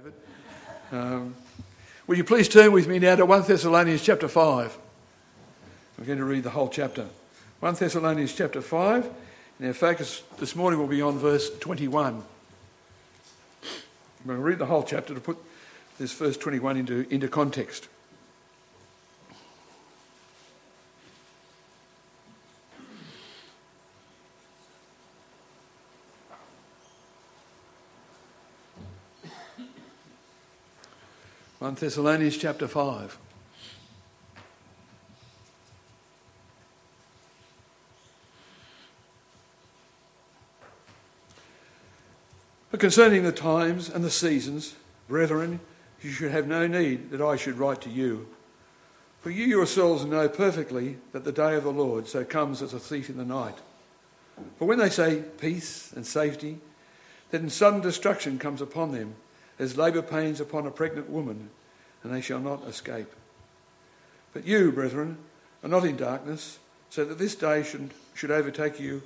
David. Um, will you please turn with me now to 1 Thessalonians chapter 5? I'm going to read the whole chapter. 1 Thessalonians chapter 5, and our focus this morning will be on verse 21. I'm going to read the whole chapter to put this verse 21 into, into context. 1 Thessalonians chapter 5. But concerning the times and the seasons, brethren, you should have no need that I should write to you. For you yourselves know perfectly that the day of the Lord so comes as a thief in the night. For when they say peace and safety, then sudden destruction comes upon them as labour pains upon a pregnant woman, and they shall not escape. But you, brethren, are not in darkness, so that this day should, should overtake you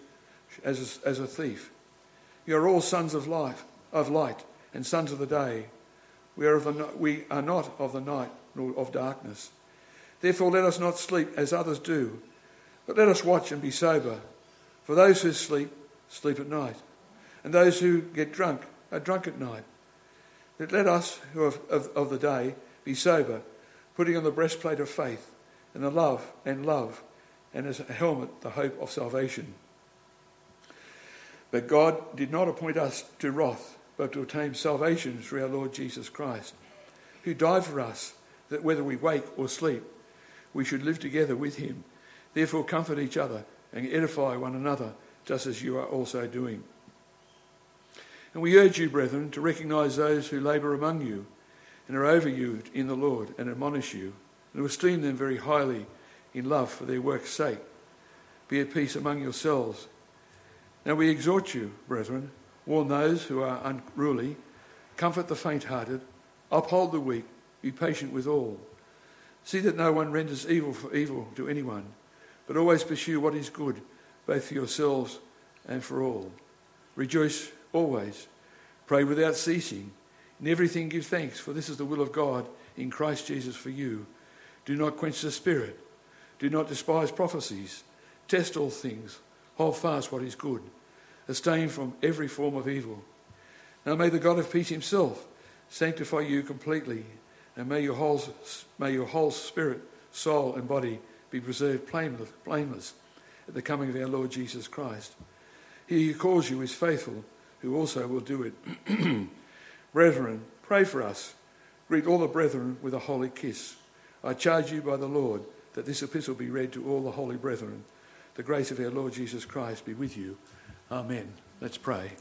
as a, as a thief. You are all sons of life, of light, and sons of the day. We are, of the, we are not of the night nor of darkness. Therefore, let us not sleep as others do, but let us watch and be sober. For those who sleep, sleep at night, and those who get drunk are drunk at night. But let us, who are of, of the day, be sober, putting on the breastplate of faith, and the love and love, and as a helmet the hope of salvation. But God did not appoint us to wrath, but to obtain salvation through our Lord Jesus Christ, who died for us, that whether we wake or sleep, we should live together with him. Therefore, comfort each other and edify one another, just as you are also doing. And we urge you, brethren, to recognize those who labour among you and are over you in the Lord and admonish you, and esteem them very highly in love for their work's sake. Be at peace among yourselves. Now we exhort you, brethren, warn those who are unruly, comfort the faint hearted, uphold the weak, be patient with all. See that no one renders evil for evil to anyone, but always pursue what is good, both for yourselves and for all. Rejoice always. Pray without ceasing. In everything give thanks, for this is the will of God in Christ Jesus for you. Do not quench the spirit. Do not despise prophecies. Test all things. Hold fast what is good. Abstain from every form of evil. Now may the God of peace himself sanctify you completely, and may your whole, may your whole spirit, soul, and body be preserved blameless, blameless at the coming of our Lord Jesus Christ. He who calls you is faithful who also will do it. brethren, pray for us. Greet all the brethren with a holy kiss. I charge you by the Lord that this epistle be read to all the holy brethren. The grace of our Lord Jesus Christ be with you. Amen. Let's pray.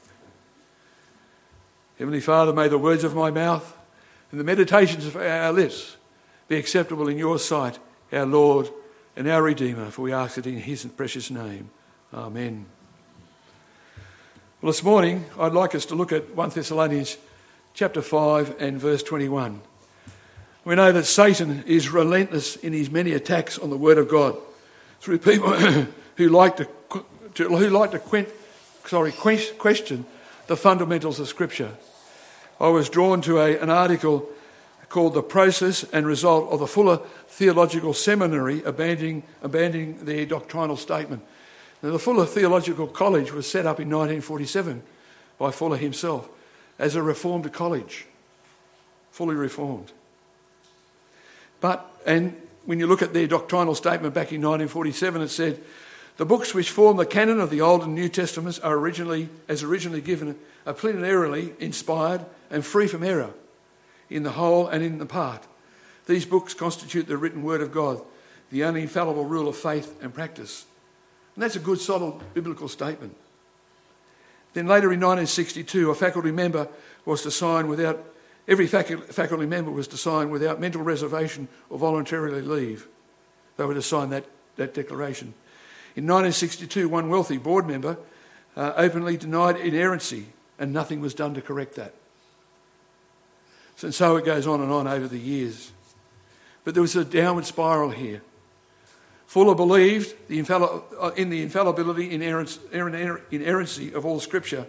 Heavenly Father, may the words of my mouth and the meditations of our lips be acceptable in your sight, our Lord and our Redeemer, for we ask it in his precious name. Amen. Well, this morning I'd like us to look at 1 Thessalonians chapter 5 and verse 21. We know that Satan is relentless in his many attacks on the Word of God through people who like to, who like to sorry, question the fundamentals of Scripture. I was drawn to a, an article called The Process and Result of the Fuller Theological Seminary abandoning, abandoning their doctrinal statement. Now, the Fuller Theological College was set up in 1947 by Fuller himself as a reformed college, fully reformed. But, and when you look at their doctrinal statement back in 1947, it said, the books which form the canon of the Old and New Testaments are originally, as originally given, are plenarily inspired and free from error in the whole and in the part. These books constitute the written word of God, the only infallible rule of faith and practice. And that's a good, solid biblical statement. Then later in 1962, a faculty member was to sign without, every faculty member was to sign without mental reservation or voluntarily leave. They were to sign that, that declaration. In 1962, one wealthy board member uh, openly denied inerrancy, and nothing was done to correct that. So, and so it goes on and on over the years. But there was a downward spiral here. Fuller believed uh, in the infallibility, inerrancy of all Scripture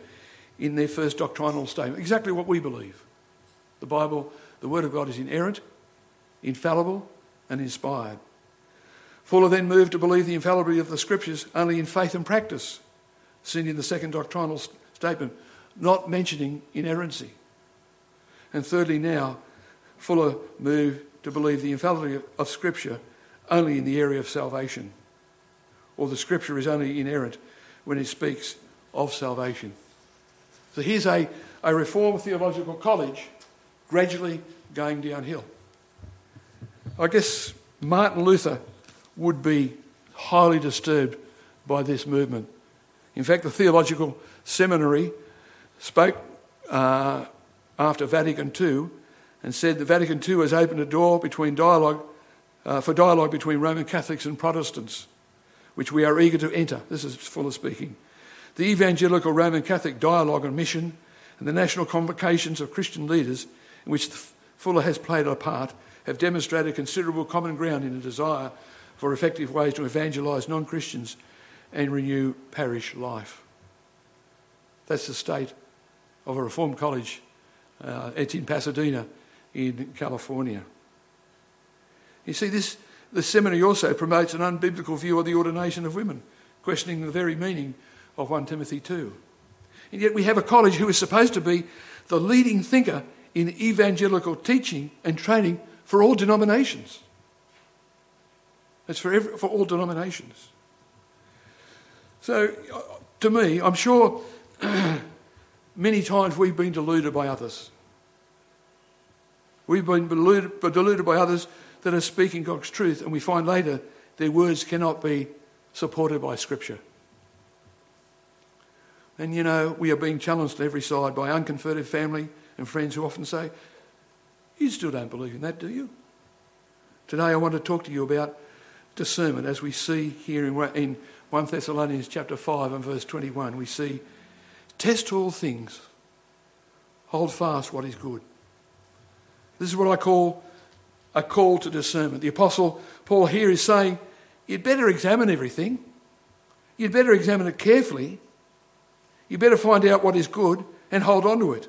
in their first doctrinal statement. Exactly what we believe. The Bible, the Word of God, is inerrant, infallible, and inspired. Fuller then moved to believe the infallibility of the Scriptures only in faith and practice, seen in the second doctrinal statement, not mentioning inerrancy. And thirdly, now, Fuller moved to believe the infallibility of Scripture only in the area of salvation, or the Scripture is only inerrant when it speaks of salvation. So here's a, a Reformed theological college gradually going downhill. I guess Martin Luther would be highly disturbed by this movement. In fact, the theological seminary spoke uh, after Vatican II and said that Vatican II has opened a door between dialogue, uh, for dialogue between Roman Catholics and Protestants, which we are eager to enter. This is Fuller speaking. The evangelical Roman Catholic dialogue on mission and the national convocations of Christian leaders, in which Fuller has played a part, have demonstrated considerable common ground in a desire for effective ways to evangelise non Christians and renew parish life. That's the state of a Reformed college. Uh, it's in Pasadena, in California. You see, this, the seminary also promotes an unbiblical view of the ordination of women, questioning the very meaning of 1 Timothy 2. And yet we have a college who is supposed to be the leading thinker in evangelical teaching and training for all denominations. It's for, every, for all denominations. So, uh, to me, I'm sure many times we've been deluded by others. We've been deluded, deluded by others that are speaking God's truth, and we find later their words cannot be supported by Scripture. And you know, we are being challenged on every side by unconverted family and friends who often say, You still don't believe in that, do you? Today I want to talk to you about discernment as we see here in 1 Thessalonians chapter 5 and verse 21. We see, Test all things, hold fast what is good. This is what I call a call to discernment. The Apostle Paul here is saying, You'd better examine everything. You'd better examine it carefully. You'd better find out what is good and hold on to it.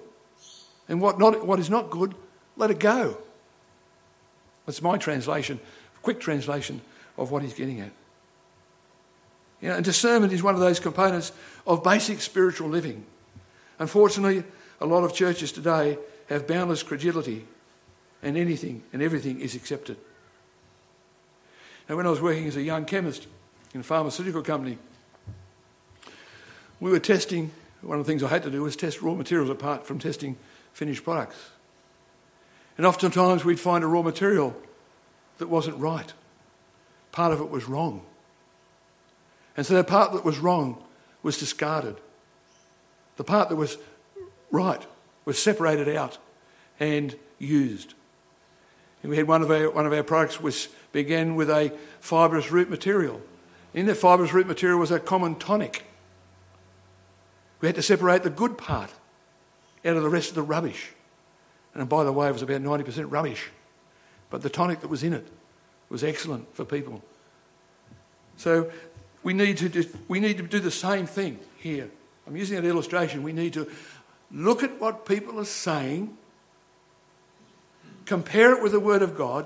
And what, not, what is not good, let it go. That's my translation, quick translation of what he's getting at. You know, and discernment is one of those components of basic spiritual living. Unfortunately, a lot of churches today have boundless credulity and anything and everything is accepted. Now, when I was working as a young chemist in a pharmaceutical company, we were testing, one of the things I had to do was test raw materials apart from testing finished products. And oftentimes we'd find a raw material that wasn't right. Part of it was wrong. And so the part that was wrong was discarded. The part that was right was separated out and used. We had one of our, one of our products which began with a fibrous root material. In that fibrous root material was a common tonic. We had to separate the good part out of the rest of the rubbish. And by the way, it was about 90% rubbish. But the tonic that was in it was excellent for people. So we need to do, we need to do the same thing here. I'm using that illustration. We need to look at what people are saying, compare it with the Word of God.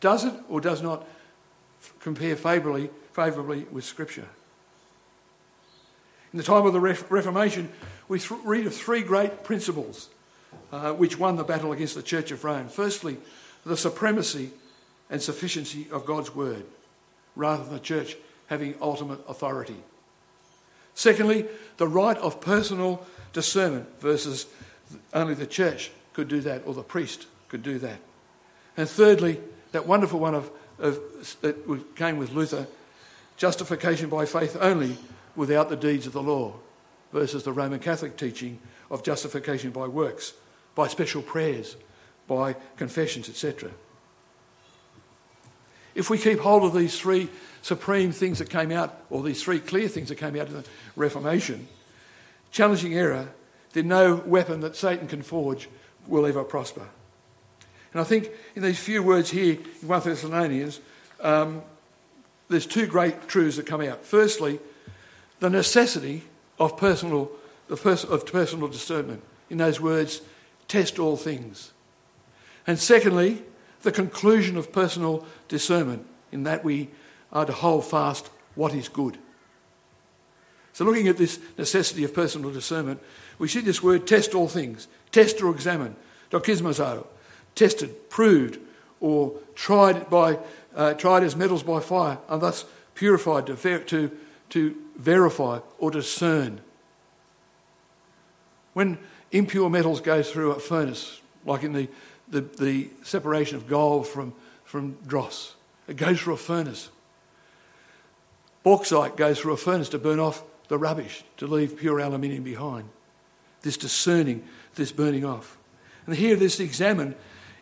Does it or does not compare favourably, favourably with Scripture? In the time of the Reformation, we th- read of three great principles uh, which won the battle against the Church of Rome. Firstly, the supremacy and sufficiency of God's Word, rather than the church having ultimate authority. Secondly, the right of personal discernment versus only the church could do that or the priest could do that. And thirdly, that wonderful one of, of that came with Luther justification by faith only without the deeds of the law versus the Roman Catholic teaching of justification by works, by special prayers, by confessions, etc. If we keep hold of these three supreme things that came out, or these three clear things that came out of the Reformation, challenging error, then no weapon that Satan can forge will ever prosper. And I think in these few words here in 1 Thessalonians, um, there's two great truths that come out. Firstly, the necessity of personal, of personal discernment. In those words, test all things. And secondly, the conclusion of personal discernment, in that we are to hold fast what is good. So, looking at this necessity of personal discernment, we see this word test all things, test or examine, dokimazo, tested, proved, or tried by uh, tried as metals by fire, and thus purified to, ver- to, to verify or discern. When impure metals go through a furnace, like in the, the, the separation of gold from, from dross, it goes through a furnace. Bauxite goes through a furnace to burn off the rubbish, to leave pure aluminium behind. This discerning, this burning off. And here, this examine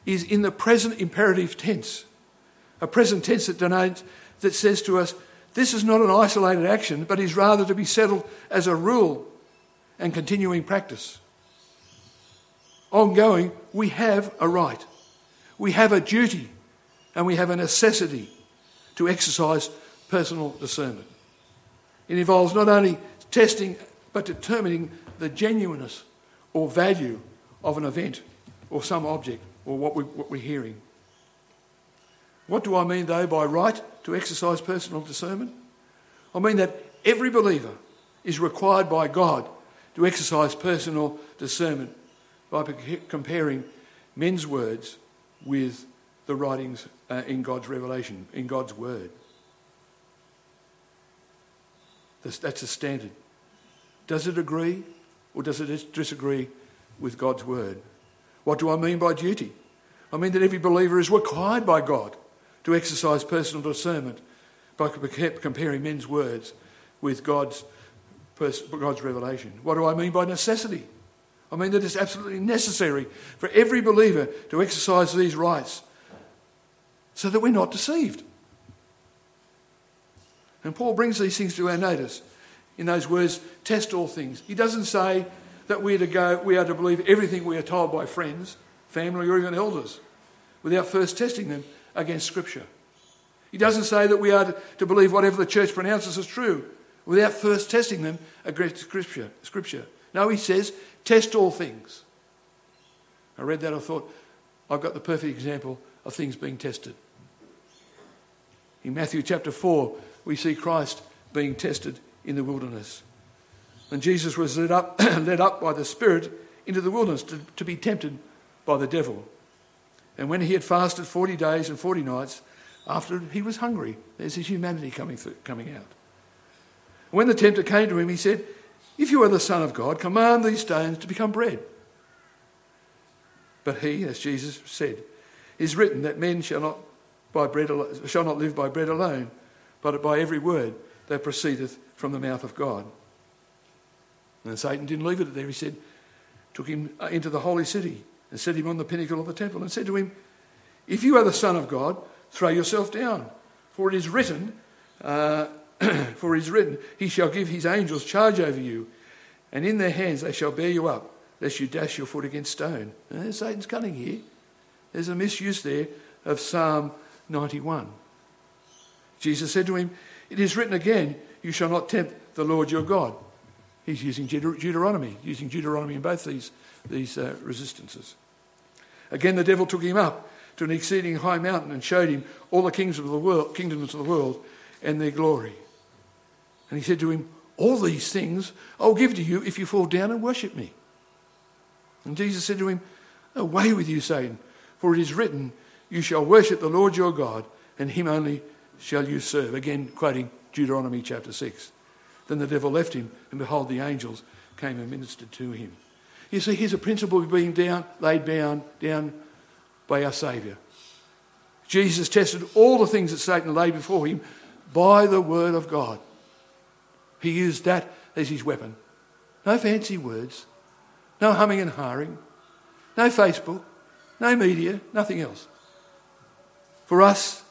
is in the present imperative tense, a present tense that denotes, that says to us, this is not an isolated action, but is rather to be settled as a rule and continuing practice. Ongoing, we have a right, we have a duty, and we have a necessity to exercise personal discernment. It involves not only testing but determining the genuineness or value of an event or some object or what, we, what we're hearing. What do I mean, though, by right to exercise personal discernment? I mean that every believer is required by God to exercise personal discernment by comparing men's words with the writings uh, in God's revelation, in God's word. That's, that's a standard. Does it agree or does it disagree with God's word? What do I mean by duty? I mean that every believer is required by God to exercise personal discernment by comparing men's words with God's, God's revelation. What do I mean by necessity? I mean that it's absolutely necessary for every believer to exercise these rights so that we're not deceived. And Paul brings these things to our notice in those words, test all things. He doesn't say that we are to go, we are to believe everything we are told by friends, family, or even elders, without first testing them against Scripture. He doesn't say that we are to, believe whatever the church pronounces as true, without first testing them against Scripture. Scripture. No, he says, test all things. I read that, I thought, I've got the perfect example of things being tested. In Matthew chapter 4, we see Christ being tested in the wilderness. And Jesus was led up, led up by the Spirit into the wilderness to, to be tempted by the devil. And when he had fasted 40 days and 40 nights, after he was hungry, there's his humanity coming, through, coming out. When the tempter came to him, he said, If you are the Son of God, command these stones to become bread. But he, as Jesus said, is written that men shall not, by bread, shall not live by bread alone, but by every word that proceedeth from the mouth of God. And Satan didn't leave it there. He said, took him uh, into the holy city and set him on the pinnacle of the temple and said to him, If you are the Son of God, throw yourself down. For it is written, uh, for it is written, He shall give His angels charge over you, and in their hands they shall bear you up, lest you dash your foot against stone. And Satan's cunning here. There's a misuse there of Psalm 91. Jesus said to him, It is written again, You shall not tempt the Lord your God. He's using Deuteronomy, using Deuteronomy in both these, these uh, resistances. Again, the devil took him up to an exceeding high mountain and showed him all the kings of the world, kingdoms of the world and their glory. And he said to him, All these things I'll give to you if you fall down and worship me. And Jesus said to him, Away with you, Satan, for it is written, You shall worship the Lord your God, and him only shall you serve. Again, quoting Deuteronomy chapter 6. Then the devil left him, and behold, the angels came and ministered to him. You see, here's a principle of being down, laid down, down by our Saviour. Jesus tested all the things that Satan laid before him by the word of God. He used that as his weapon. No fancy words, no humming and hawing, no Facebook, no media, nothing else. For us,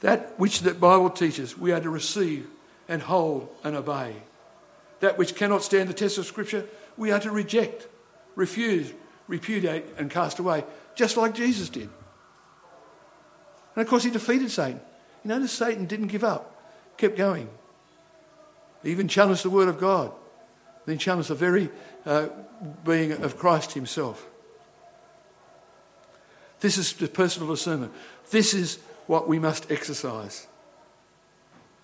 that which the Bible teaches, we are to receive and hold and obey. That which cannot stand the test of Scripture, we are to reject, refuse, repudiate, and cast away, just like Jesus did. And of course, he defeated Satan. You notice Satan didn't give up, kept going. He even challenged the Word of God, then challenged the very uh, being of Christ himself. This is the personal discernment. This is what we must exercise.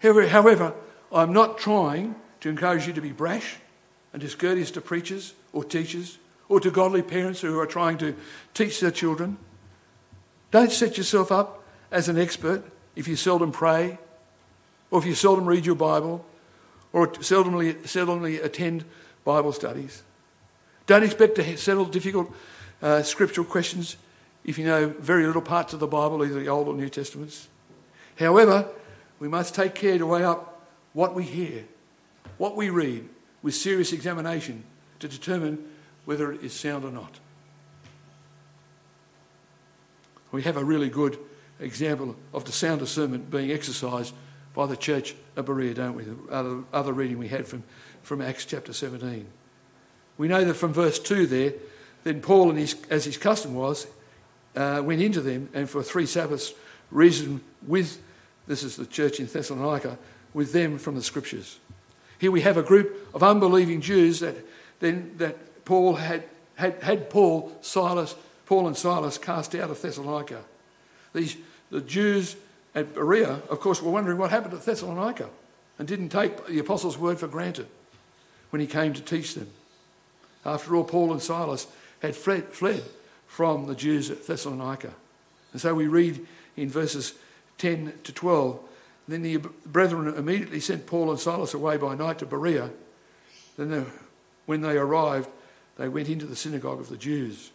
However, I'm not trying to encourage you to be brash and discourteous to preachers or teachers or to godly parents who are trying to teach their children. Don't set yourself up as an expert if you seldom pray or if you seldom read your Bible or seldomly, seldomly attend Bible studies. Don't expect to settle difficult uh, scriptural questions if you know very little parts of the Bible, either the Old or New Testaments. However, we must take care to weigh up what we hear, what we read, with serious examination to determine whether it is sound or not. We have a really good example of the sound discernment being exercised by the church of Berea, don't we? The other, reading we had from, from Acts chapter 17. We know that from verse 2 there, then Paul, and his, as his custom was, uh, went into them and for three Sabbaths reasoned with, this is the church in Thessalonica, with them from the scriptures. Here we have a group of unbelieving Jews that then that Paul had, had, had Paul, Silas, Paul and Silas cast out of Thessalonica. These the Jews at Berea, of course, were wondering what happened at Thessalonica and didn't take the apostles' word for granted when he came to teach them. After all, Paul and Silas had fled, fled from the Jews at Thessalonica. And so we read in verses 10 to 12 then the brethren immediately sent Paul and Silas away by night to Berea. Then, when they arrived, they went into the synagogue of the Jews.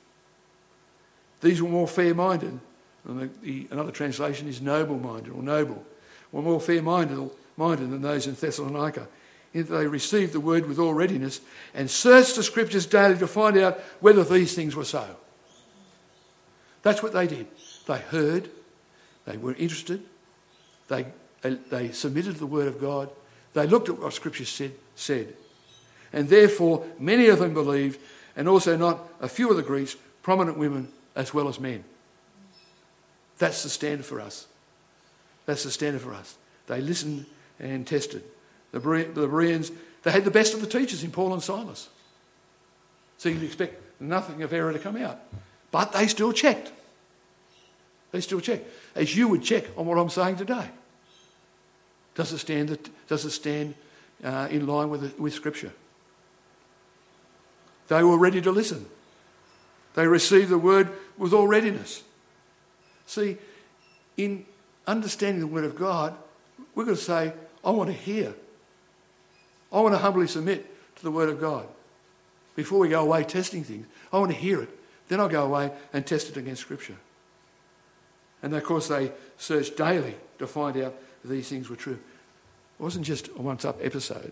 These were more fair minded, another translation is noble minded or noble, were more fair minded than those in Thessalonica they received the word with all readiness and searched the scriptures daily to find out whether these things were so. That's what they did. They heard, they were interested, they, uh, they submitted to the word of God, they looked at what scripture said, said. And therefore, many of them believed, and also not a few of the Greeks, prominent women as well as men. That's the standard for us. That's the standard for us. They listened and tested. The, Bereans, they had the best of the teachers in Paul and Silas. So you'd expect nothing of error to come out. But they still checked. They still checked. As you would check on what I'm saying today. Does it stand, does it stand uh, in line with, with Scripture? They were ready to listen. They received the word with all readiness. See, in understanding the word of God, we're going to say, I want to hear. I want to humbly submit to the Word of God. Before we go away testing things, I want to hear it. Then I'll go away and test it against Scripture. And of course, they searched daily to find out if these things were true. It wasn't just a once up episode.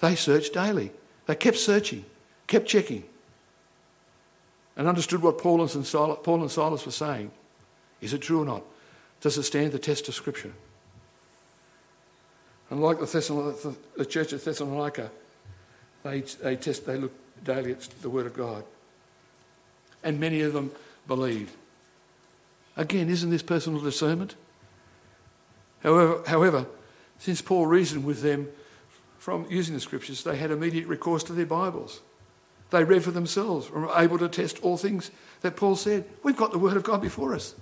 They searched daily. They kept searching, kept checking, and understood what Paul and Silas, Paul and Silas were saying. Is it true or not? Does it stand the test of Scripture? And like the, the church at Thessalonica, they, they, test, they look daily at the Word of God. And many of them believed. Again, isn't this personal discernment? However, however, since Paul reasoned with them from using the scriptures, they had immediate recourse to their Bibles. They read for themselves and were able to test all things that Paul said. We've got the Word of God before us.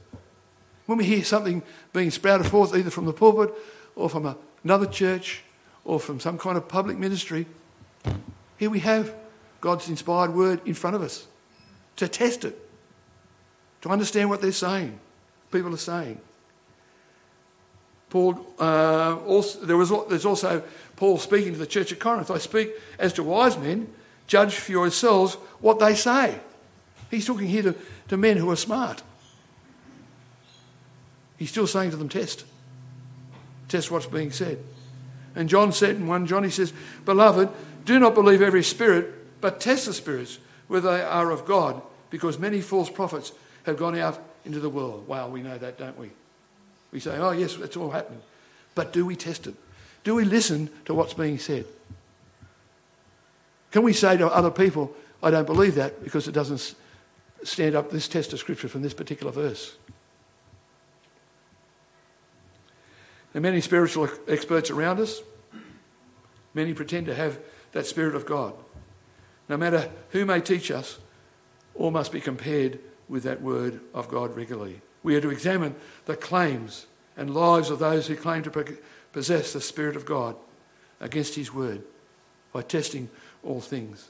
When we hear something being sprouted forth, either from the pulpit or from another church or from some kind of public ministry, here we have God's inspired word in front of us to test it, to understand what they're saying, people are saying. Paul, uh, also, there was, there's also Paul speaking to the church at Corinth. I speak as to wise men, judge for yourselves what they say. He's talking here to, to men who are smart. He's still saying to them, test. Test what's being said. And John said in 1 John, he says, Beloved, do not believe every spirit, but test the spirits, whether they are of God, because many false prophets have gone out into the world. Wow, we know that, don't we? We say, oh, yes, that's all happening. But do we test it? Do we listen to what's being said? Can we say to other people, I don't believe that because it doesn't stand up this test of Scripture from this particular verse? There are many spiritual experts around us. Many pretend to have that Spirit of God. No matter who may teach us, all must be compared with that word of God regularly. We are to examine the claims and lives of those who claim to possess the Spirit of God against His word by testing all things.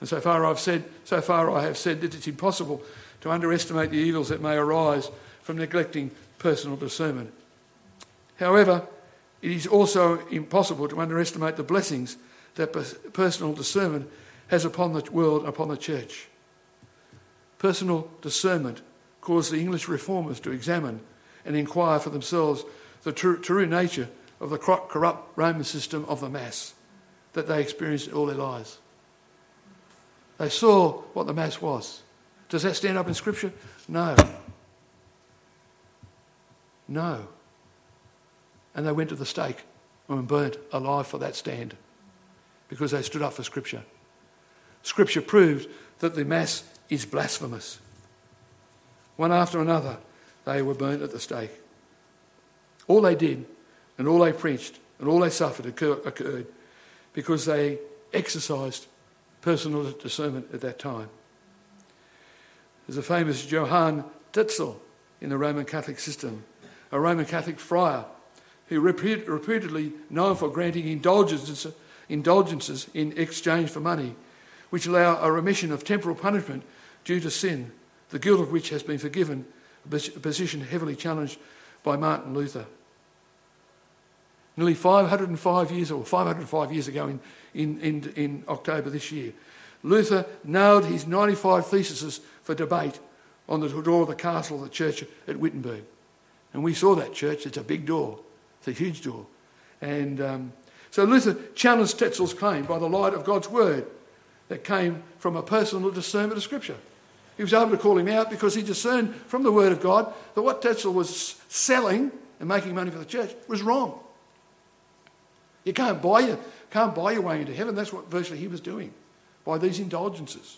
And so far I've said, so far I have said that it's impossible to underestimate the evils that may arise from neglecting personal discernment. However, it is also impossible to underestimate the blessings that personal discernment has upon the world, upon the church. Personal discernment caused the English reformers to examine and inquire for themselves the true, true nature of the corrupt Roman system of the mass that they experienced all their lives. They saw what the mass was. Does that stand up in Scripture? No. No. And they went to the stake and were burnt alive for that stand because they stood up for Scripture. Scripture proved that the Mass is blasphemous. One after another, they were burnt at the stake. All they did and all they preached and all they suffered occurred because they exercised personal discernment at that time. There's a famous Johann Tetzel in the Roman Catholic system, a Roman Catholic friar who reputedly known for granting indulgences, indulgences in exchange for money, which allow a remission of temporal punishment due to sin, the guilt of which has been forgiven, a position heavily challenged by Martin Luther. Nearly 505 years, or 505 years ago in, in, in, in October this year, Luther nailed his 95 theses for debate on the door of the castle of the church at Wittenberg. And we saw that church. It's a big door. It's a huge door. And um, so Luther challenged Tetzel's claim by the light of God's word that came from a personal discernment of Scripture. He was able to call him out because he discerned from the word of God that what Tetzel was selling and making money for the church was wrong. You can't buy your, can't buy your way into heaven. That's what virtually he was doing by these indulgences.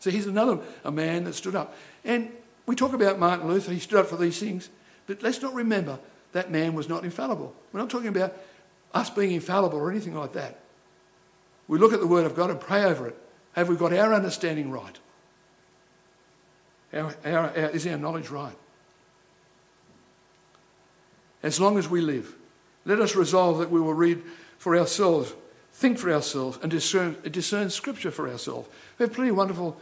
So he's another a man that stood up. And we talk about Martin Luther, he stood up for these things, but let's not remember that man was not infallible. We're not talking about us being infallible or anything like that. We look at the Word of God and pray over it. Have we got our understanding right? Our, our, our, is our knowledge right? As long as we live, let us resolve that we will read for ourselves, think for ourselves, and discern, discern Scripture for ourselves. We have plenty of wonderful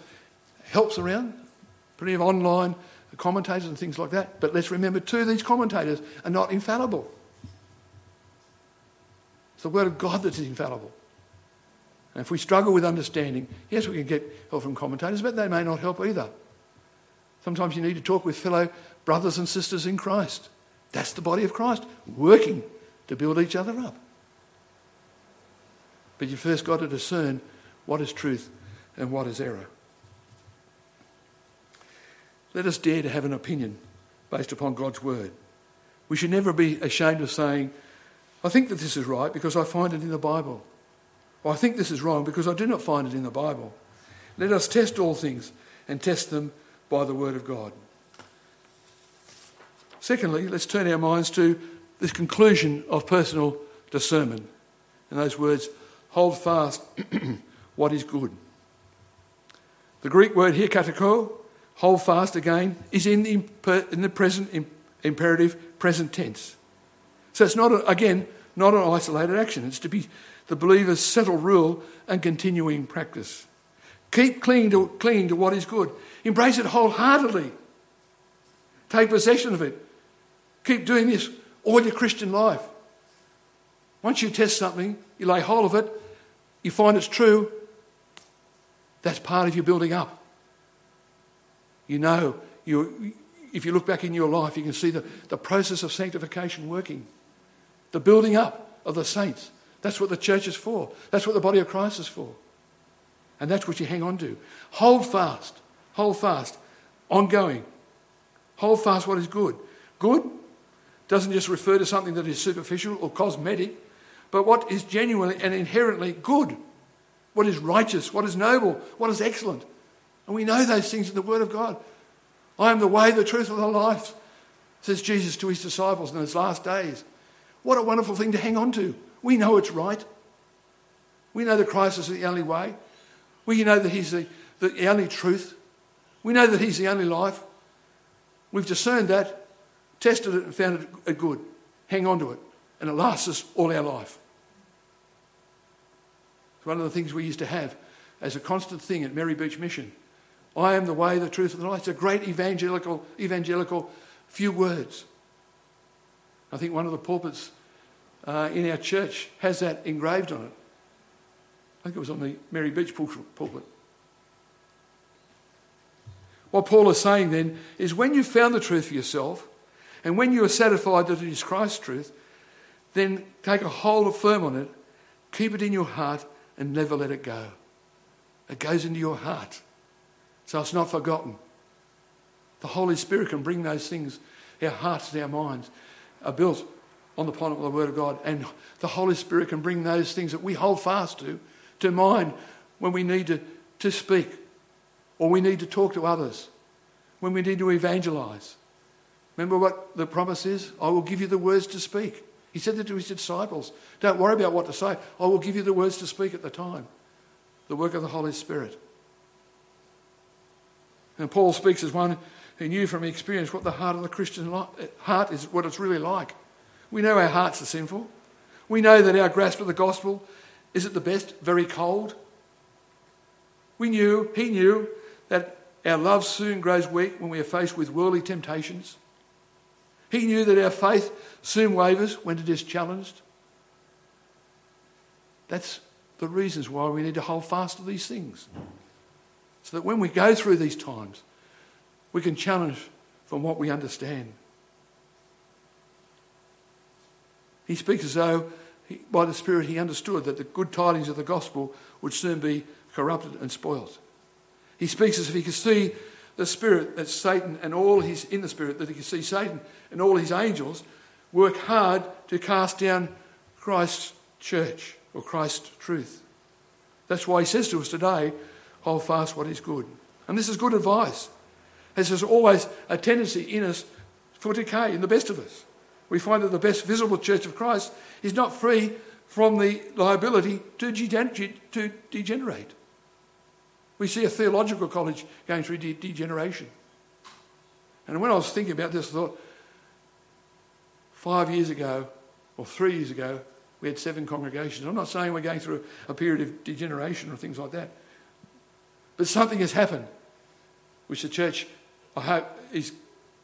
helps around, plenty of online commentators and things like that. But let's remember, too, these commentators are not infallible. It's the Word of God that is infallible. And if we struggle with understanding, yes, we can get help from commentators, but they may not help either. Sometimes you need to talk with fellow brothers and sisters in Christ. That's the body of Christ, working to build each other up. But you first got to discern what is truth and what is error. Let us dare to have an opinion based upon God's word. We should never be ashamed of saying, I think that this is right because I find it in the Bible. Or I think this is wrong because I do not find it in the Bible. Let us test all things and test them by the word of God. Secondly, let's turn our minds to this conclusion of personal discernment. In those words, hold fast what is good. The Greek word here, katecho, hold fast again, is in the, in the present imperative present tense. So it's not, a, again, not an isolated action. It's to be the believer's settled rule and continuing practice. Keep clinging to, clinging to what is good. Embrace it wholeheartedly. Take possession of it. Keep doing this all your Christian life. Once you test something, you lay hold of it, you find it's true, that's part of your building up. You know, you, if you look back in your life, you can see the, the process of sanctification working, the building up of the saints. That's what the church is for. That's what the body of Christ is for. And that's what you hang on to. Hold fast. Hold fast. Ongoing. Hold fast what is good. Good doesn't just refer to something that is superficial or cosmetic, but what is genuinely and inherently good, what is righteous, what is noble, what is excellent. And we know those things in the Word of God. I am the way, the truth, and the life, says Jesus to his disciples in his last days. What a wonderful thing to hang on to. We know it's right. We know that Christ is the only way. We know that He's the, the only truth We know that He's the only life. We've discerned that, tested it, and found it good. Hang on to it, and it lasts us all our life. It's one of the things we used to have as a constant thing at Merry Beach Mission. I am the way, the truth, and the life. It's a great evangelical, evangelical few words. I think one of the pulpits uh, in our church has that engraved on it. I think it was on the Mary Beach pulpit. What Paul is saying then is when you've found the truth for yourself, and when you are satisfied that it is Christ's truth, then take a hold of firm on it, keep it in your heart, and never let it go. It goes into your heart. So it's not forgotten. The Holy Spirit can bring those things, our hearts and our minds are built on the planet of the Word of God. And the Holy Spirit can bring those things that we hold fast to, to mind when we need to, to speak or we need to talk to others, when we need to evangelize. Remember what the promise is? I will give you the words to speak. He said that to his disciples. Don't worry about what to say. I will give you the words to speak at the time. The work of the Holy Spirit. And Paul speaks as one who knew from experience what the heart of the Christian heart is, what it's really like. We know our hearts are sinful. We know that our grasp of the gospel is at the best very cold. We knew, he knew, that our love soon grows weak when we are faced with worldly temptations. He knew that our faith soon wavers when it is challenged. That's the reasons why we need to hold fast to these things. So that when we go through these times, we can challenge from what we understand. He speaks as though, he, by the Spirit, he understood that the good tidings of the gospel would soon be corrupted and spoilt. He speaks as if he could see the Spirit, that Satan and all his, in the Spirit, that he could see Satan and all his angels work hard to cast down Christ's church or Christ's truth. That's why he says to us today, hold fast what is good. And this is good advice. As there's always a tendency in us for decay, in the best of us we find that the best visible church of Christ is not free from the liability to, degenerate. We see a theological college going through de- degeneration. And when I was thinking about this, I thought, five years ago, or three years ago, we had seven congregations. I'm not saying we're going through a period of degeneration or things like that. But something has happened which the church, I hope, is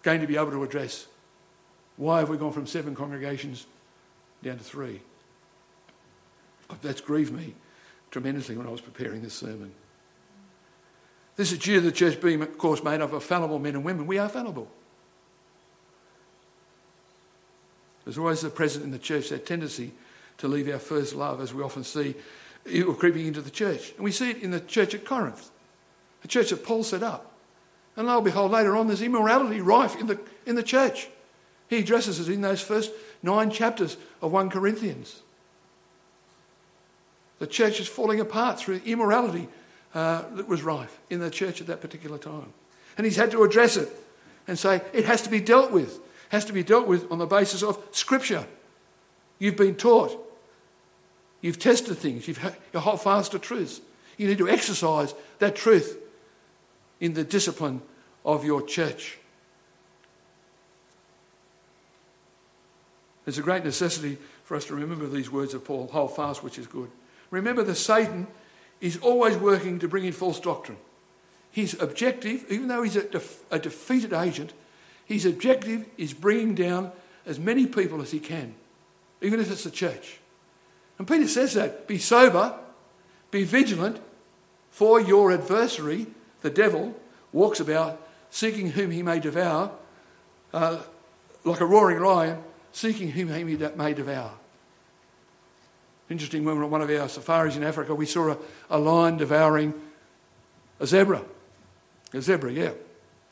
going to be able to address. Why have we gone from seven congregations down to three? That's grieved me tremendously when I was preparing this sermon. This is due to the church being, of course, made up of fallible men and women. We are fallible. There's always present in the church that tendency to leave our first love, as we often see evil creeping into the church. And we see it in the church at Corinth, the church that Paul set up. And lo and behold, later on, there's immorality rife in the, in the church. He addresses it in those first nine chapters of 1 Corinthians. The church is falling apart through immorality uh, that was rife in the church at that particular time. And he's had to address it and say it has to be dealt with. It has to be dealt with on the basis of Scripture. You've been taught. You've tested things. You've you hold fast to truths. You need to exercise that truth in the discipline of your church. There's a great necessity for us to remember these words of Paul hold fast, which is good. Remember that Satan is always working to bring in false doctrine. His objective, even though he's a, def- a defeated agent, his objective is bringing down as many people as he can, even if it's the church. And Peter says that be sober, be vigilant, for your adversary, the devil, walks about seeking whom he may devour, uh, like a roaring lion seeking whom he may devour. Interesting, when we were on one of our safaris in Africa, we saw a, a lion devouring a zebra. A zebra, yeah.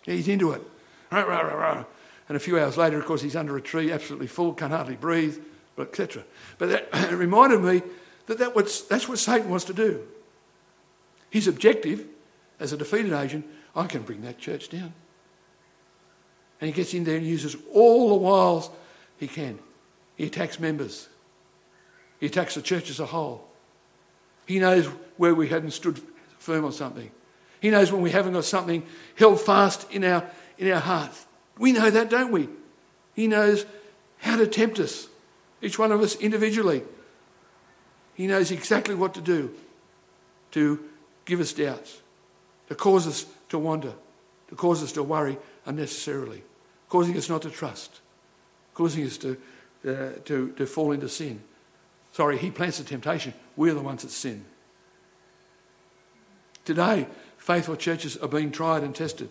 He's into it. And a few hours later, of course, he's under a tree, absolutely full, can't hardly breathe, etc. But that it reminded me that, that was, that's what Satan wants to do. His objective, as a defeated agent, I can bring that church down. And he gets in there and uses all the wiles he can. He attacks members, he attacks the church as a whole. He knows where we hadn't stood firm on something. He knows when we haven't got something held fast in our, in our hearts. We know that, don't we? He knows how to tempt us, each one of us individually. He knows exactly what to do to give us doubts, to cause us to wander, to cause us to worry unnecessarily, causing us not to trust, causing us to, uh, to, to fall into sin. Sorry, he plants the temptation. We're the ones that sin. Today, faithful churches are being tried and tested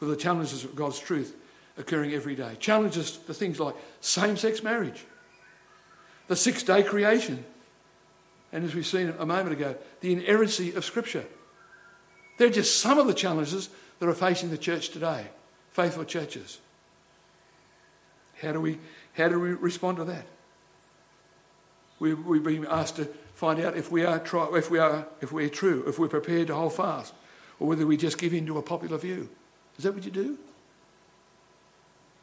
with the challenges of God's truth occurring every day. Challenges to things like same sex marriage, the six day creation, and as we've seen a moment ago, the inerrancy of Scripture. They're just some of the challenges that are facing the church today, faithful churches. How do we, how do we respond to that? We, we've been asked to find out if we are, try, if we are if we're true, if we're prepared to hold fast, or whether we just give in to a popular view. Is that what you do?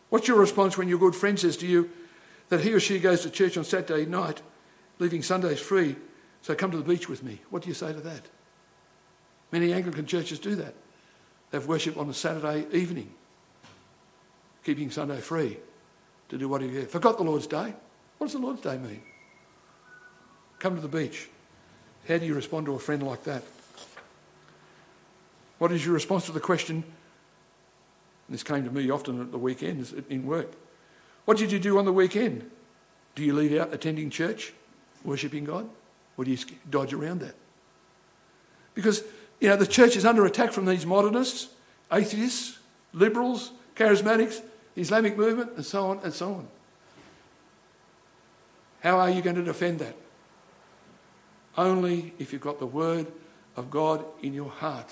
What's your response when your good friend says to you that he or she goes to church on Saturday night, leaving Sundays free, so come to the beach with me? What do you say to that? Many Anglican churches do that. They have worship on a Saturday evening, keeping Sunday free to do whatever you Forgot the Lord's Day? What does the Lord's Day mean? Come to the beach. How do you respond to a friend like that? What is your response to the question? this came to me often at the weekends in work. What did you do on the weekend? Do you leave out attending church, worshipping God? Or do you dodge around that? Because, you know, the church is under attack from these modernists, atheists, liberals, charismatics, Islamic movement, and so on and so on. How are you going to defend that? Only if you've got the Word of God in your heart.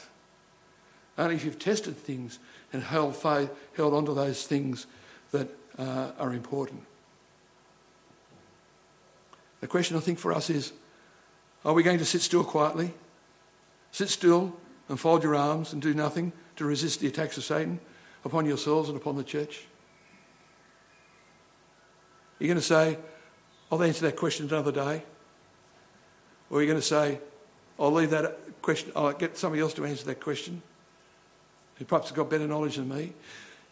Only if you've tested things and held, faith, held on to those things that uh, are important. The question I think for us is are we going to sit still quietly? Sit still and fold your arms and do nothing to resist the attacks of Satan upon yourselves and upon the church? You're going to say, I'll answer that question another day? Or are you going to say, I'll leave that question, I'll get somebody else to answer that question, who perhaps has got better knowledge than me?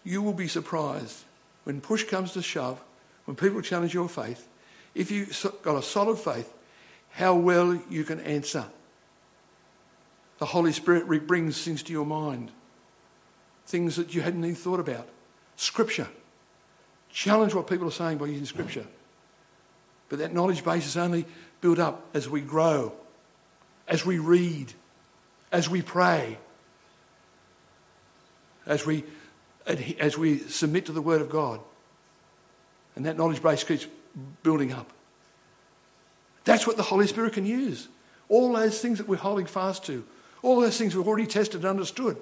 You will be surprised when push comes to shove, when people challenge your faith, if you've got a solid faith, how well you can answer. The Holy Spirit brings things to your mind, things that you hadn't even thought about. Scripture. Challenge what people are saying by using Scripture. But that knowledge base is only built up as we grow, as we read, as we pray, as we, as we submit to the Word of God. And that knowledge base keeps building up. That's what the Holy Spirit can use. All those things that we're holding fast to, all those things we've already tested and understood.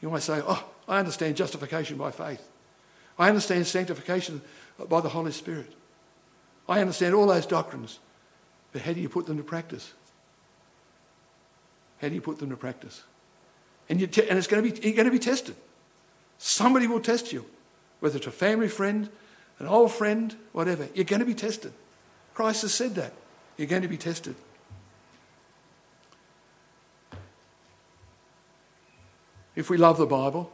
You might say, Oh, I understand justification by faith. I understand sanctification by the Holy Spirit. I understand all those doctrines, but how do you put them to practice? How do you put them to practice? And, you te- and it's going to be, you're going to be tested. Somebody will test you, whether it's a family friend, an old friend, whatever. You're going to be tested. Christ has said that. You're going to be tested. If we love the Bible,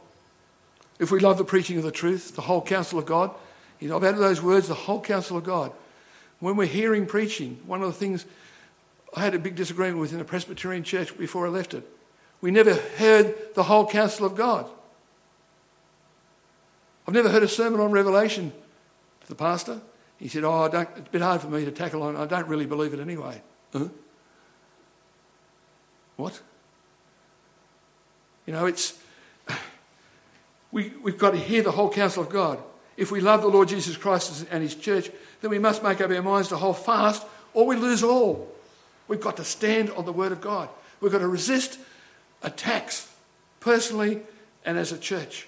if we love the preaching of the truth, the whole counsel of God, you know, I've added those words, the whole counsel of God. When we're hearing preaching, one of the things I had a big disagreement with in the Presbyterian church before I left it, we never heard the whole counsel of God. I've never heard a sermon on Revelation to the pastor. He said, Oh, it's a bit hard for me to tackle on. I don't really believe it anyway. Huh? What? You know, it's. We, we've got to hear the whole counsel of God. If we love the Lord Jesus Christ and his church, then we must make up our minds to hold fast or we lose all. We've got to stand on the word of God. We've got to resist attacks personally and as a church.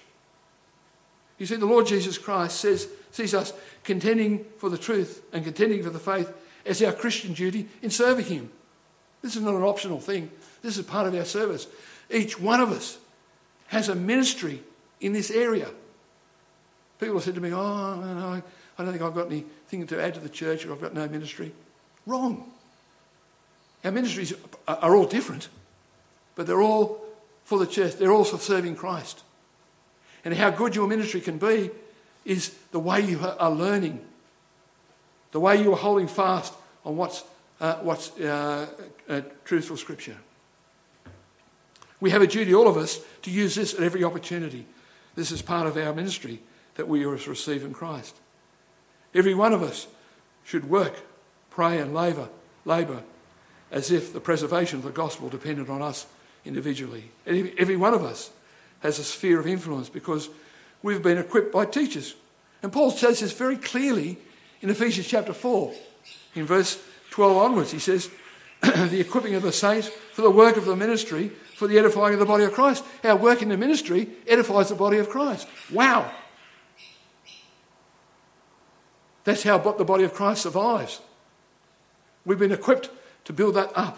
You see, the Lord Jesus Christ says, sees us contending for the truth and contending for the faith as our Christian duty in serving Him. This is not an optional thing, this is part of our service. Each one of us has a ministry in this area. People have said to me, Oh, I don't think I've got anything to add to the church or I've got no ministry. Wrong. Our ministries are all different, but they're all for the church, they're also serving Christ. And how good your ministry can be is the way you are learning, the way you are holding fast on what's, uh, what's uh, uh, truthful scripture. We have a duty, all of us, to use this at every opportunity. This is part of our ministry that we receive in Christ. Every one of us should work, pray, and labour, labour as if the preservation of the gospel depended on us individually. Every one of us has a sphere of influence because we've been equipped by teachers. And Paul says this very clearly in Ephesians chapter 4. In verse 12 onwards, he says, the equipping of the saints for the work of the ministry, for the edifying of the body of Christ. Our work in the ministry edifies the body of Christ. Wow! That's how the body of Christ survives. We've been equipped to build that up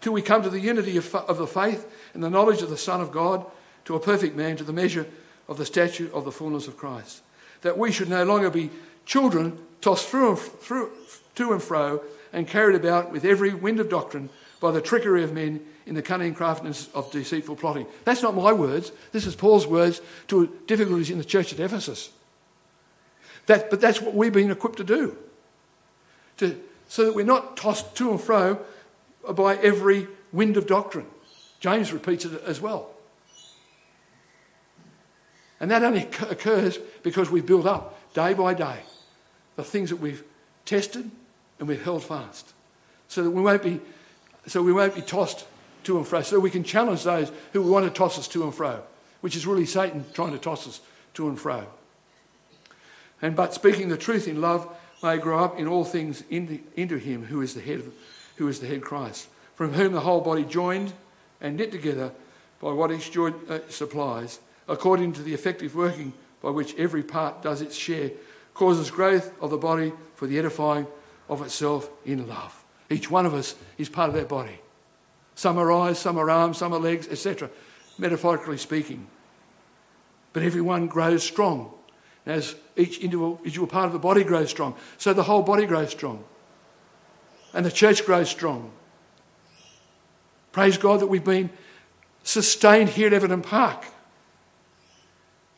till we come to the unity of, of the faith and the knowledge of the Son of God, to a perfect man, to the measure of the stature of the fullness of Christ. That we should no longer be children tossed through and, through, to and fro and carried about with every wind of doctrine by the trickery of men in the cunning craftiness of deceitful plotting. That's not my words. This is Paul's words to difficulties in the church at Ephesus. That, but that's what we've been equipped to do. To, so that we're not tossed to and fro by every wind of doctrine. James repeats it as well. And that only occurs because we build up day by day the things that we've tested and we've held fast. So that we won't be, so we won't be tossed to and fro. So we can challenge those who want to toss us to and fro, which is really Satan trying to toss us to and fro. And but speaking the truth in love may grow up in all things into, into him who is the head of, who is the head Christ, from whom the whole body joined and knit together by what each joint uh, supplies, according to the effective working by which every part does its share, causes growth of the body for the edifying of itself in love. Each one of us is part of that body. Some are eyes, some are arms, some are legs, etc., metaphorically speaking. But everyone grows strong as each individual, part of the body grows strong. So the whole body grows strong and the church grows strong. Praise God that we've been sustained here at Everton Park.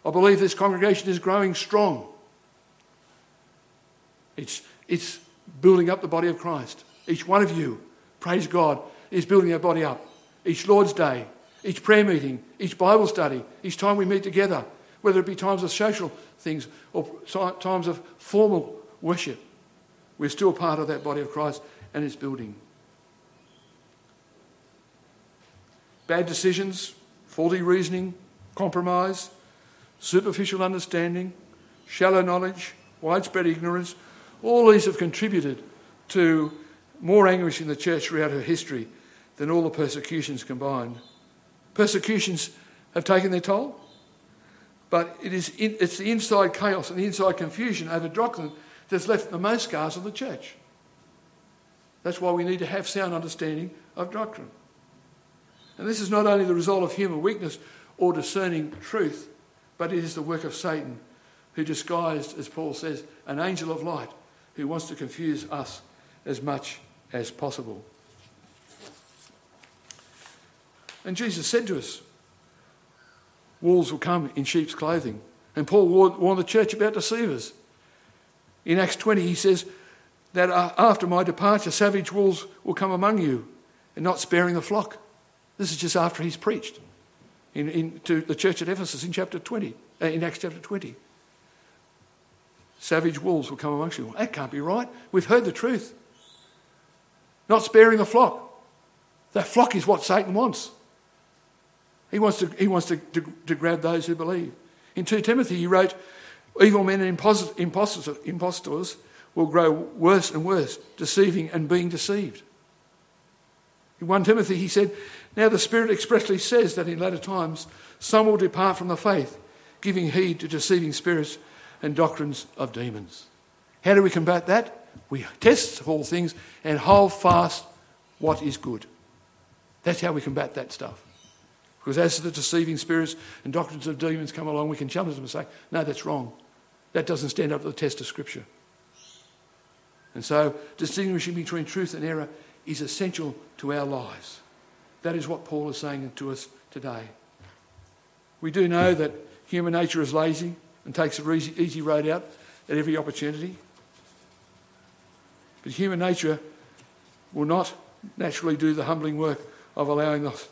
I believe this congregation is growing strong. It's, it's building up the body of Christ. Each one of you, praise God, is building our body up. Each Lord's Day, each prayer meeting, each Bible study, each time we meet together, whether it be times of social things or times of formal worship, we're still part of that body of Christ and its building. Bad decisions, faulty reasoning, compromise, superficial understanding, shallow knowledge, widespread ignorance, all these have contributed to more anguish in the church throughout her history than all the persecutions combined. Persecutions have taken their toll, but it is in, it's the inside chaos and the inside confusion over doctrine that's left the most scars on the church. That's why we need to have sound understanding of doctrine. And this is not only the result of human weakness or discerning truth, but it is the work of Satan, who disguised, as Paul says, an angel of light who wants to confuse us as much as possible. And Jesus said to us, Wolves will come in sheep's clothing. And Paul warned the church about deceivers. In Acts 20, he says, that uh, after my departure, savage wolves will come among you and not sparing the flock. This is just after he's preached in, in, to the church at Ephesus in chapter 20, uh, in Acts chapter 20. Savage wolves will come amongst you. That can't be right. We've heard the truth. Not sparing the flock. That flock is what Satan wants. He wants to, he wants to, to, to grab those who believe. In 2 Timothy, he wrote, Evil men and impostors, impostors, impostors will grow worse and worse, deceiving and being deceived. In 1 Timothy, he said, Now the Spirit expressly says that in latter times some will depart from the faith, giving heed to deceiving spirits and doctrines of demons. How do we combat that? We test all things and hold fast what is good. That's how we combat that stuff. Because as the deceiving spirits and doctrines of demons come along, we can challenge them and say, no, that's wrong. That doesn't stand up to the test of Scripture. And so, distinguishing between truth and error is essential to our lives. That is what Paul is saying to us today. We do know that human nature is lazy and takes easy, easy road out at every opportunity. But human nature will not naturally do the humbling work of allowing the,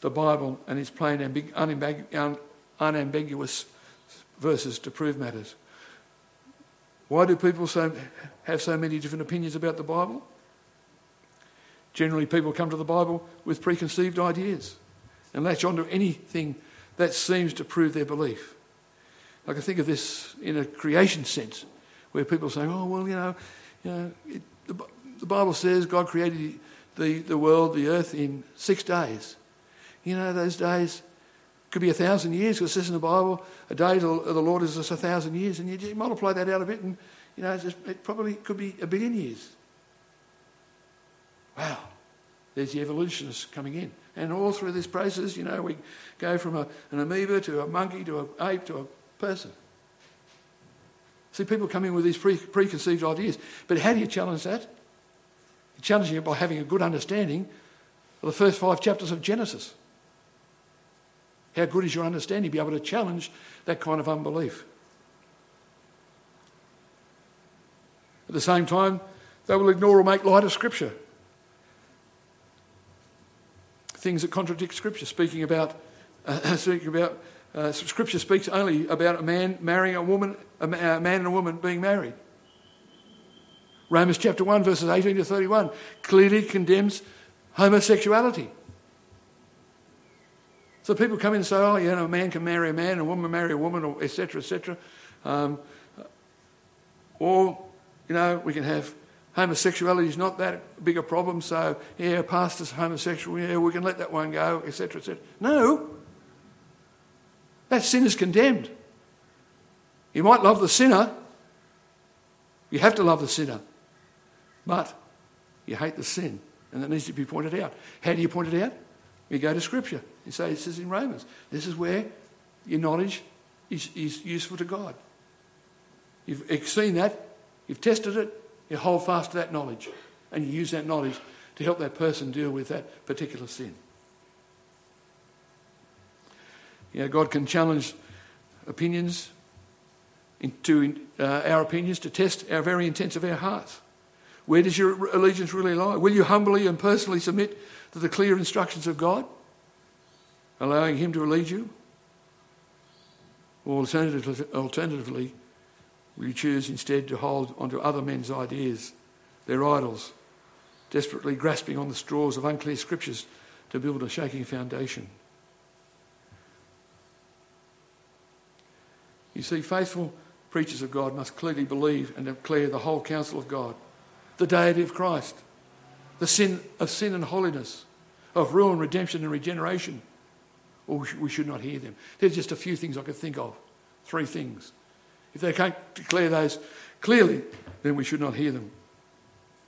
the Bible and its plain, and unambiguous verses to prove matters. Why do people so, have so many different opinions about the Bible? Generally, people come to the Bible with preconceived ideas and latch onto anything that seems to prove their belief. I can think of this in a creation sense, where people say, oh, well, you know, you know it, the, the Bible says God created the, the world, the earth, in six days. You know, those days could be a thousand years, it says in the Bible, a day of the Lord is just a thousand years, and you just multiply that out a bit, and, you know, just, it probably could be a billion years. Wow, there's the evolutionists coming in. And all through this process, you know, we go from a, an amoeba to a monkey to an ape to a person. See, people come in with these pre- preconceived ideas. But how do you challenge that? You're challenging it by having a good understanding of the first five chapters of Genesis. How good is your understanding? to Be able to challenge that kind of unbelief. At the same time, they will ignore or make light of Scripture. Things that contradict Scripture, speaking about, uh, speaking about uh, Scripture speaks only about a man marrying a woman, a man and a woman being married. Romans chapter 1, verses 18 to 31 clearly condemns homosexuality. So people come in and say, oh, you know, a man can marry a man, a woman marry a woman, etc., etc. Um, or, you know, we can have homosexuality is not that big a problem, so, yeah, pastor's homosexual, yeah, we can let that one go, etc., etc. No. That sin is condemned. You might love the sinner. You have to love the sinner. But you hate the sin, and that needs to be pointed out. How do you point it out? You go to Scripture. You say, This is in Romans. This is where your knowledge is, is useful to God. You've seen that, you've tested it, you hold fast to that knowledge, and you use that knowledge to help that person deal with that particular sin. You know, God can challenge opinions into uh, our opinions to test our very intents of our hearts. Where does your allegiance really lie? Will you humbly and personally submit to the clear instructions of God, allowing Him to lead you? Or alternatively, alternatively, will you choose instead to hold onto other men's ideas, their idols, desperately grasping on the straws of unclear scriptures to build a shaking foundation? You see, faithful preachers of God must clearly believe and declare the whole counsel of God, the deity of Christ, the sin of sin and holiness, of ruin, redemption, and regeneration. Oh, or we should not hear them. There's just a few things I could think of. Three things. If they can't declare those clearly, then we should not hear them.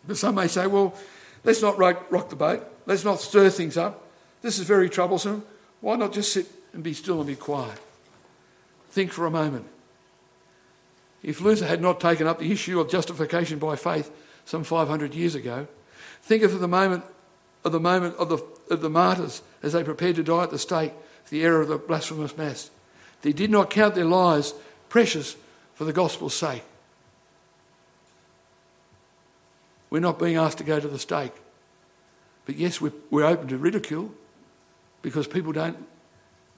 But some may say, well, let's not rock, rock the boat. Let's not stir things up. This is very troublesome. Why not just sit and be still and be quiet? Think for a moment. If Luther had not taken up the issue of justification by faith some 500 years ago, think of the moment of the moment of the, of the martyrs as they prepared to die at the stake for the error of the blasphemous mass. They did not count their lives precious for the gospel's sake. We're not being asked to go to the stake. But yes, we're, we're open to ridicule because people don't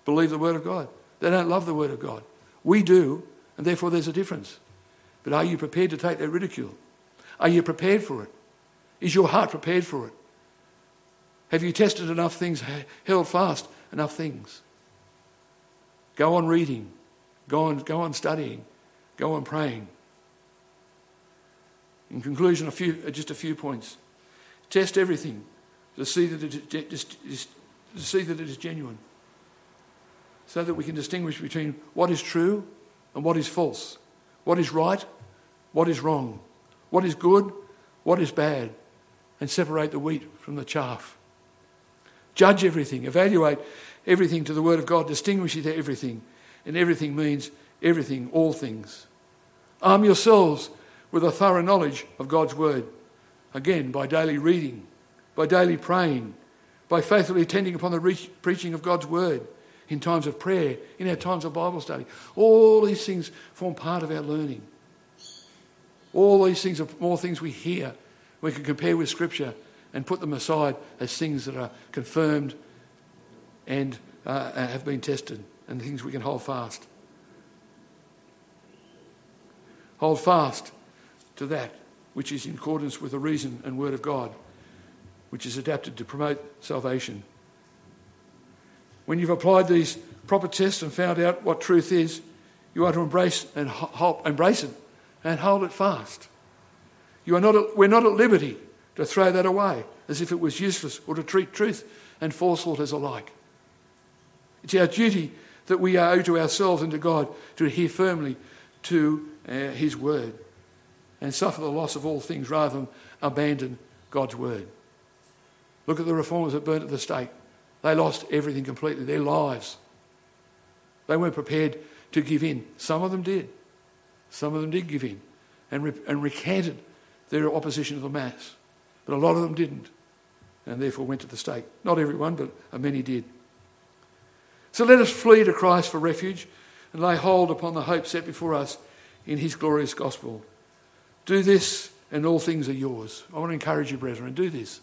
believe the word of God. They don't love the Word of God. We do, and therefore there's a difference. But are you prepared to take that ridicule? Are you prepared for it? Is your heart prepared for it? Have you tested enough things, held fast enough things? Go on reading, go on, go on studying, go on praying. In conclusion, a few, just a few points. Test everything to see that it is, to see that it is genuine so that we can distinguish between what is true and what is false, what is right, what is wrong, what is good, what is bad, and separate the wheat from the chaff. Judge everything, evaluate everything to the Word of God, distinguish it to everything, and everything means everything, all things. Arm yourselves with a thorough knowledge of God's Word, again, by daily reading, by daily praying, by faithfully attending upon the re- preaching of God's word in times of prayer, in our times of Bible study. All these things form part of our learning. All these things are more things we hear. We can compare with Scripture and put them aside as things that are confirmed and uh, have been tested and things we can hold fast. Hold fast to that which is in accordance with the reason and word of God, which is adapted to promote salvation. When you've applied these proper tests and found out what truth is, you are to embrace and hold, embrace it and hold it fast. You are not, we're not at liberty to throw that away as if it was useless or to treat truth and falsehood as alike. It's our duty that we owe to ourselves and to God to adhere firmly to uh, His word and suffer the loss of all things rather than abandon God's word. Look at the reformers that burnt at the stake. They lost everything completely, their lives. They weren't prepared to give in. Some of them did. Some of them did give in and, re- and recanted their opposition to the Mass. But a lot of them didn't and therefore went to the stake. Not everyone, but many did. So let us flee to Christ for refuge and lay hold upon the hope set before us in his glorious gospel. Do this, and all things are yours. I want to encourage you, brethren, do this,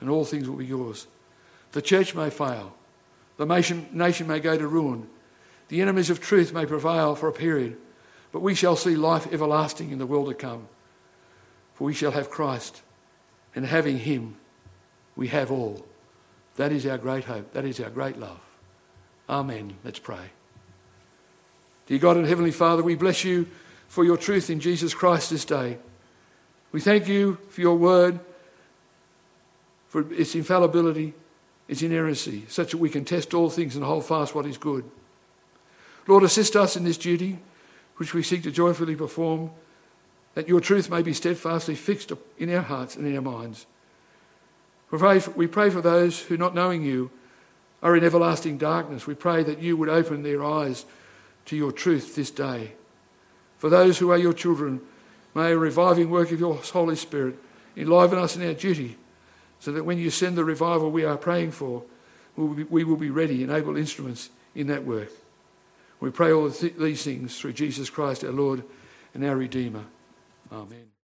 and all things will be yours. The church may fail, the nation, may go to ruin, the enemies of truth may prevail for a period, but we shall see life everlasting in the world to come. For we shall have Christ, and having him, we have all. That is our great hope. That is our great love. Amen. Let's pray. Dear God and Heavenly Father, we bless you for your truth in Jesus Christ this day. We thank you for your word, for its infallibility, its inerrancy, such that we can test all things and hold fast what is good. Lord, assist us in this duty which we seek to joyfully perform, that your truth may be steadfastly fixed in our hearts and in our minds. We pray for, we pray for those who, not knowing you, are in everlasting darkness. We pray that you would open their eyes to your truth this day. For those who are your children, may a reviving work of your Holy Spirit enliven us in our duty, so that when you send the revival we are praying for, we will be ready and able instruments in that work. We pray all these things through Jesus Christ, our Lord and our Redeemer. Amen.